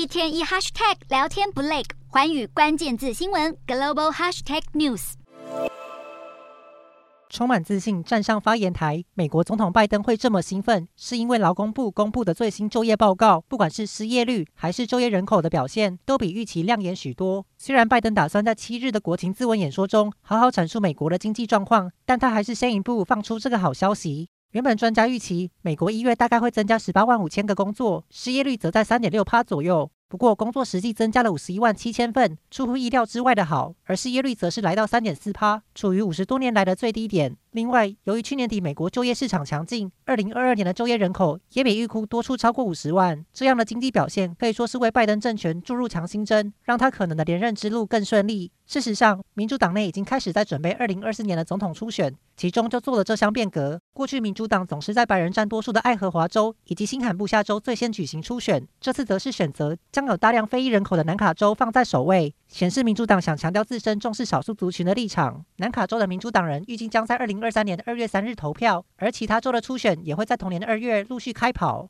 一天一 hashtag 聊天不累，环宇关键字新闻 global hashtag news。充满自信站上发言台，美国总统拜登会这么兴奋，是因为劳工部公布的最新就业报告，不管是失业率还是就业人口的表现，都比预期亮眼许多。虽然拜登打算在七日的国情咨文演说中好好阐述美国的经济状况，但他还是先一步放出这个好消息。原本专家预期，美国一月大概会增加十八万五千个工作，失业率则在三点六趴左右。不过，工作实际增加了五十一万七千份，出乎意料之外的好，而失业率则是来到三点四趴，处于五十多年来的最低点。另外，由于去年底美国就业市场强劲，二零二二年的就业人口也比预估多出超过五十万，这样的经济表现可以说是为拜登政权注入强心针，让他可能的连任之路更顺利。事实上，民主党内已经开始在准备二零二四年的总统初选，其中就做了这项变革。过去民主党总是在白人占多数的爱荷华州以及新罕布夏州最先举行初选，这次则是选择将将有大量非裔人口的南卡州放在首位，显示民主党想强调自身重视少数族群的立场。南卡州的民主党人预计将在二零二三年的二月三日投票，而其他州的初选也会在同年的二月陆续开跑。